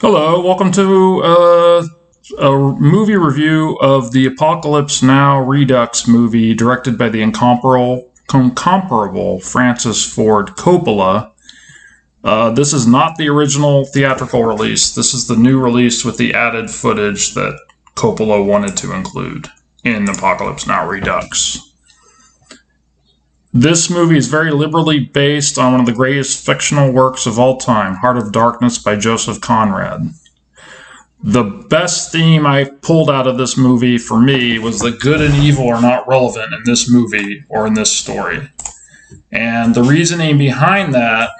Hello, welcome to uh, a movie review of the Apocalypse Now Redux movie directed by the incomparable, incomparable Francis Ford Coppola. Uh, this is not the original theatrical release. This is the new release with the added footage that Coppola wanted to include in Apocalypse Now Redux. This movie is very liberally based on one of the greatest fictional works of all time, Heart of Darkness by Joseph Conrad. The best theme I pulled out of this movie for me was that good and evil are not relevant in this movie or in this story. And the reasoning behind that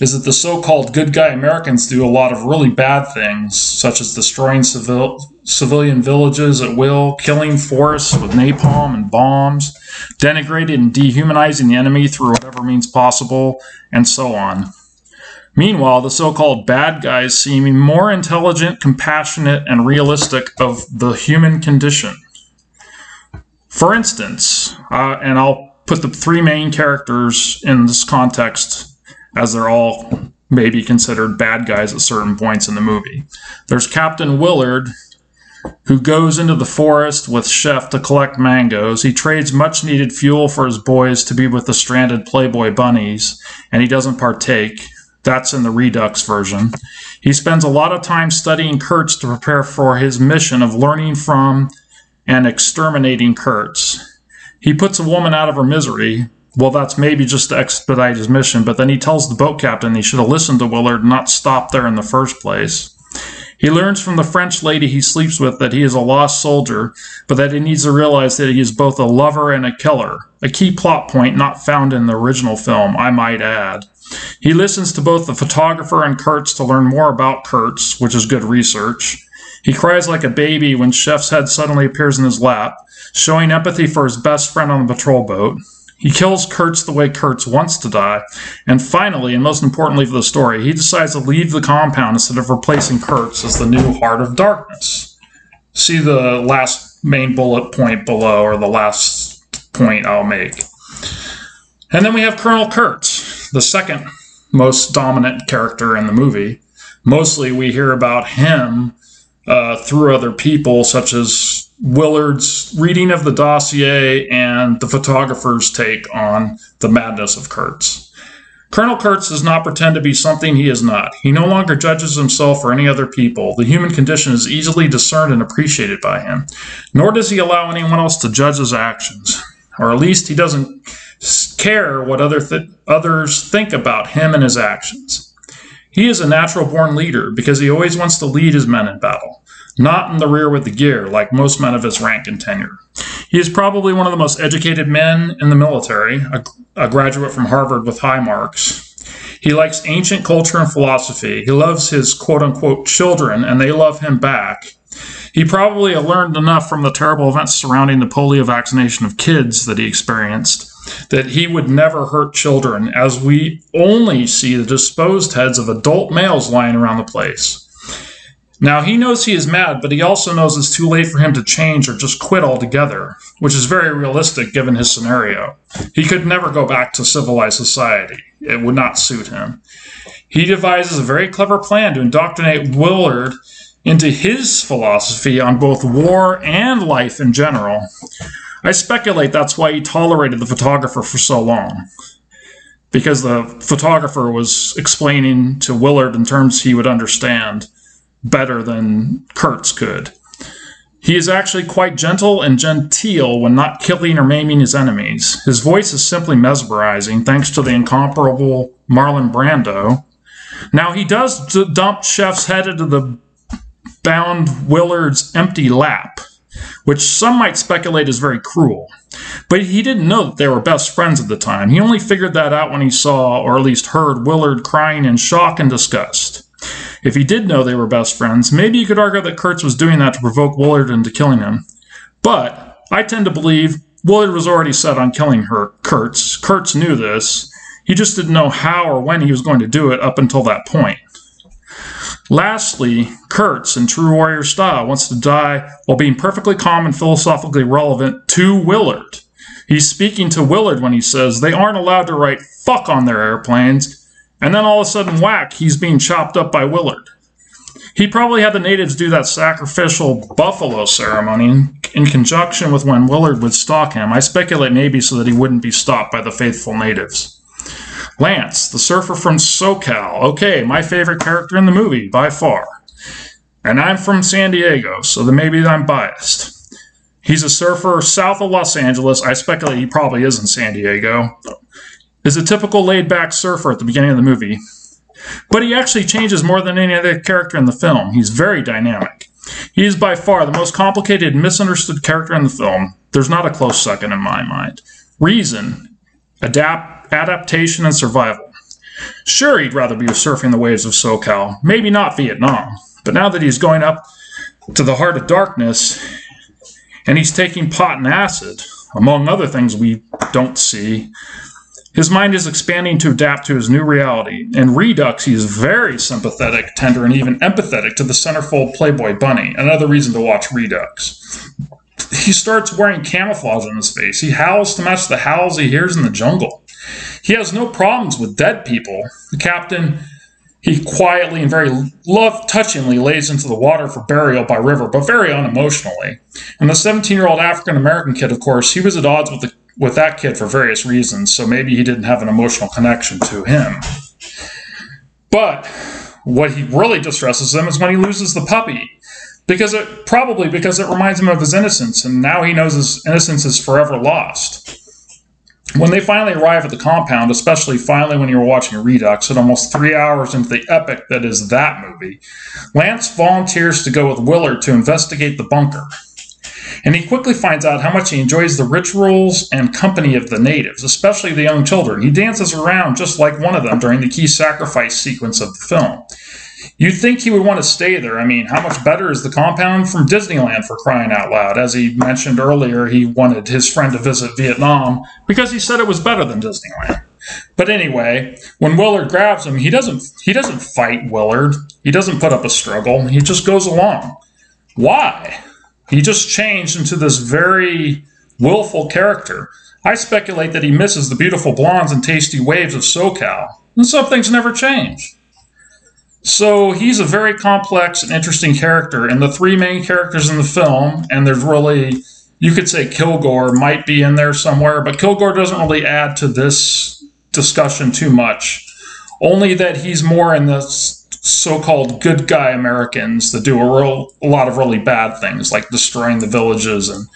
is that the so called good guy Americans do a lot of really bad things, such as destroying civil, civilian villages at will, killing forests with napalm and bombs, denigrating and dehumanizing the enemy through whatever means possible, and so on. Meanwhile, the so called bad guys seem more intelligent, compassionate, and realistic of the human condition. For instance, uh, and I'll put the three main characters in this context as they're all maybe considered bad guys at certain points in the movie. There's Captain Willard, who goes into the forest with Chef to collect mangoes. He trades much needed fuel for his boys to be with the stranded Playboy bunnies, and he doesn't partake. That's in the Redux version. He spends a lot of time studying Kurtz to prepare for his mission of learning from and exterminating Kurtz. He puts a woman out of her misery, well, that's maybe just to expedite his mission, but then he tells the boat captain he should have listened to Willard and not stopped there in the first place. He learns from the French lady he sleeps with that he is a lost soldier, but that he needs to realize that he is both a lover and a killer. A key plot point not found in the original film, I might add. He listens to both the photographer and Kurtz to learn more about Kurtz, which is good research. He cries like a baby when Chef's head suddenly appears in his lap, showing empathy for his best friend on the patrol boat. He kills Kurtz the way Kurtz wants to die. And finally, and most importantly for the story, he decides to leave the compound instead of replacing Kurtz as the new Heart of Darkness. See the last main bullet point below, or the last point I'll make. And then we have Colonel Kurtz, the second most dominant character in the movie. Mostly we hear about him uh, through other people, such as Willard's reading of the dossier and the photographer's take on the madness of Kurtz. Colonel Kurtz does not pretend to be something he is not. He no longer judges himself or any other people. The human condition is easily discerned and appreciated by him. Nor does he allow anyone else to judge his actions. Or at least he doesn't care what other th- others think about him and his actions. He is a natural born leader because he always wants to lead his men in battle not in the rear with the gear, like most men of his rank and tenure. He is probably one of the most educated men in the military, a, a graduate from Harvard with high marks. He likes ancient culture and philosophy. He loves his quote unquote children, and they love him back. He probably learned enough from the terrible events surrounding the polio vaccination of kids that he experienced that he would never hurt children, as we only see the disposed heads of adult males lying around the place. Now, he knows he is mad, but he also knows it's too late for him to change or just quit altogether, which is very realistic given his scenario. He could never go back to civilized society, it would not suit him. He devises a very clever plan to indoctrinate Willard into his philosophy on both war and life in general. I speculate that's why he tolerated the photographer for so long. Because the photographer was explaining to Willard in terms he would understand better than Kurtz could. He is actually quite gentle and genteel when not killing or maiming his enemies. His voice is simply mesmerizing thanks to the incomparable Marlon Brando. Now, he does dump Chef's head into the bound Willard's empty lap, which some might speculate is very cruel. But he didn't know that they were best friends at the time. He only figured that out when he saw, or at least heard, Willard crying in shock and disgust. If he did know they were best friends, maybe you could argue that Kurtz was doing that to provoke Willard into killing him. But I tend to believe Willard was already set on killing her, Kurtz. Kurtz knew this. He just didn't know how or when he was going to do it up until that point. Lastly, Kurtz, in true warrior style, wants to die while being perfectly calm and philosophically relevant to Willard. He's speaking to Willard when he says they aren't allowed to write fuck on their airplanes and then all of a sudden, whack, he's being chopped up by Willard. He probably had the natives do that sacrificial buffalo ceremony in conjunction with when Willard would stalk him. I speculate maybe so that he wouldn't be stopped by the faithful natives. Lance, the surfer from SoCal. Okay, my favorite character in the movie, by far. And I'm from San Diego, so then maybe I'm biased. He's a surfer south of Los Angeles. I speculate he probably is in San Diego. Is a typical laid back surfer at the beginning of the movie. But he actually changes more than any other character in the film. He's very dynamic. He is by far the most complicated misunderstood character in the film. There's not a close second in my mind. Reason, adapt, adaptation, and survival. Sure, he'd rather be surfing the waves of SoCal, maybe not Vietnam. But now that he's going up to the heart of darkness and he's taking pot and acid, among other things we don't see, his mind is expanding to adapt to his new reality. In Redux, he is very sympathetic, tender, and even empathetic to the centerfold Playboy bunny. Another reason to watch Redux. He starts wearing camouflage on his face. He howls to match the howls he hears in the jungle. He has no problems with dead people. The captain he quietly and very love touchingly lays into the water for burial by river, but very unemotionally. And the 17 year old African American kid, of course, he was at odds with the, with that kid for various reasons, so maybe he didn't have an emotional connection to him. But what he really distresses him is when he loses the puppy. Because it probably because it reminds him of his innocence, and now he knows his innocence is forever lost. When they finally arrive at the compound, especially finally when you're watching Redux at almost three hours into the epic that is that movie, Lance volunteers to go with Willard to investigate the bunker. And he quickly finds out how much he enjoys the rituals and company of the natives, especially the young children. He dances around just like one of them during the key sacrifice sequence of the film. You'd think he would want to stay there. I mean, how much better is the compound from Disneyland for crying out loud? As he mentioned earlier, he wanted his friend to visit Vietnam because he said it was better than Disneyland. But anyway, when Willard grabs him, he doesn't he doesn't fight Willard. He doesn't put up a struggle. He just goes along. Why? He just changed into this very willful character. I speculate that he misses the beautiful blondes and tasty waves of SoCal. And some things never change. So he's a very complex and interesting character, and the three main characters in the film, and there's really, you could say Kilgore might be in there somewhere, but Kilgore doesn't really add to this discussion too much. Only that he's more in the so-called good guy Americans that do a, real, a lot of really bad things, like destroying the villages and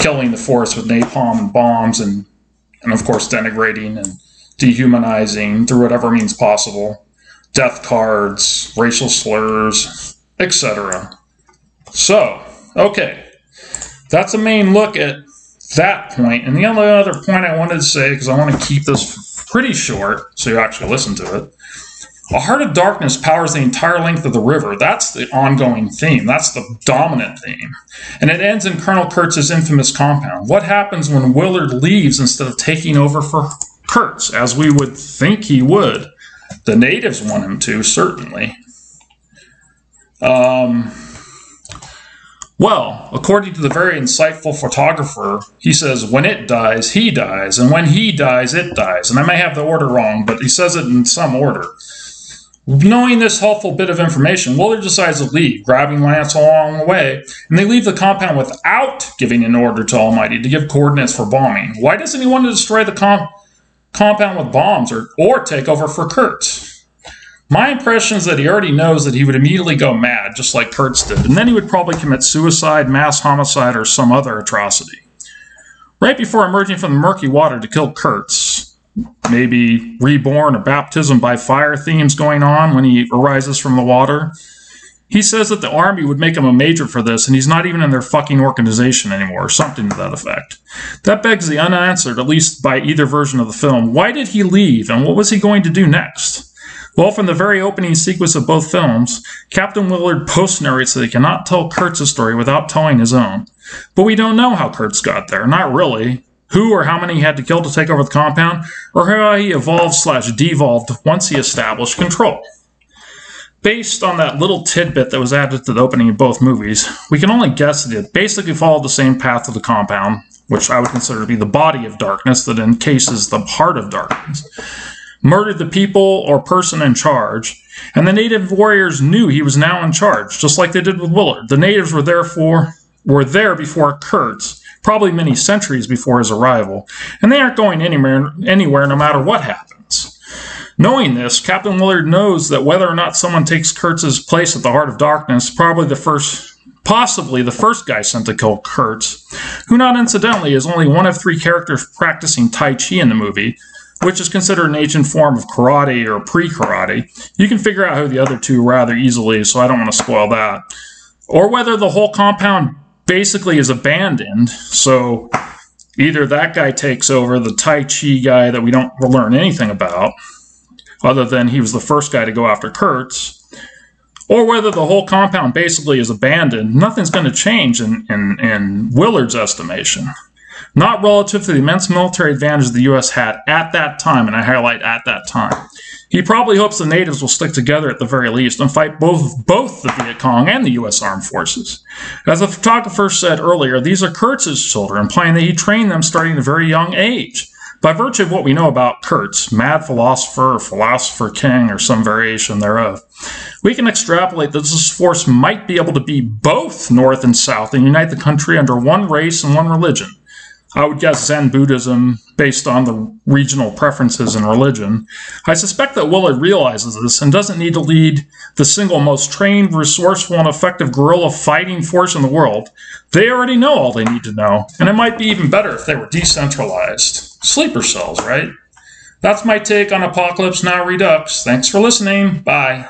killing the forest with napalm and bombs, and and of course denigrating and dehumanizing through whatever means possible death cards, racial slurs, etc. So, okay, that's a main look at that point. And the only other point I wanted to say, because I want to keep this pretty short so you actually listen to it. A Heart of Darkness powers the entire length of the river. That's the ongoing theme. That's the dominant theme. And it ends in Colonel Kurtz's infamous compound. What happens when Willard leaves instead of taking over for Kurtz, as we would think he would? The natives want him to, certainly. Um, well, according to the very insightful photographer, he says, when it dies, he dies, and when he dies, it dies. And I may have the order wrong, but he says it in some order. Knowing this helpful bit of information, Willard decides to leave, grabbing Lance along the way, and they leave the compound without giving an order to Almighty to give coordinates for bombing. Why doesn't he want to destroy the compound? Compound with bombs or, or take over for Kurtz. My impression is that he already knows that he would immediately go mad, just like Kurtz did, and then he would probably commit suicide, mass homicide, or some other atrocity. Right before emerging from the murky water to kill Kurtz, maybe reborn or baptism by fire themes going on when he arises from the water, he says that the army would make him a major for this, and he's not even in their fucking organization anymore, or something to that effect. That begs the unanswered, at least by either version of the film. Why did he leave, and what was he going to do next? Well, from the very opening sequence of both films, Captain Willard post narrates that he cannot tell Kurtz's story without telling his own. But we don't know how Kurtz got there, not really. Who or how many he had to kill to take over the compound, or how he evolved slash devolved once he established control based on that little tidbit that was added to the opening of both movies, we can only guess that it basically followed the same path of the compound, which I would consider to be the body of darkness that encases the heart of darkness. murdered the people or person in charge, and the native warriors knew he was now in charge, just like they did with Willard. The natives were therefore were there before Kurtz, probably many centuries before his arrival, and they aren't going anywhere anywhere no matter what happens. Knowing this, Captain Willard knows that whether or not someone takes Kurtz's place at the Heart of Darkness, probably the first possibly the first guy sent to kill Kurtz, who not incidentally is only one of three characters practicing Tai Chi in the movie, which is considered an ancient form of karate or pre-karate. You can figure out who the other two rather easily, so I don't want to spoil that. Or whether the whole compound basically is abandoned, so either that guy takes over, the Tai Chi guy that we don't learn anything about, other than he was the first guy to go after Kurtz, or whether the whole compound basically is abandoned, nothing's going to change in, in, in Willard's estimation. Not relative to the immense military advantage the U.S. had at that time, and I highlight at that time. He probably hopes the natives will stick together at the very least and fight both, both the Viet Cong and the U.S. Armed Forces. As the photographer said earlier, these are Kurtz's children, implying that he trained them starting at a very young age. By virtue of what we know about Kurtz, mad philosopher or philosopher king or some variation thereof, we can extrapolate that this force might be able to be both North and South and unite the country under one race and one religion. I would guess Zen Buddhism based on the regional preferences in religion. I suspect that Willard realizes this and doesn't need to lead the single most trained, resourceful, and effective guerrilla fighting force in the world. They already know all they need to know, and it might be even better if they were decentralized. Sleeper cells, right? That's my take on Apocalypse Now Redux. Thanks for listening. Bye.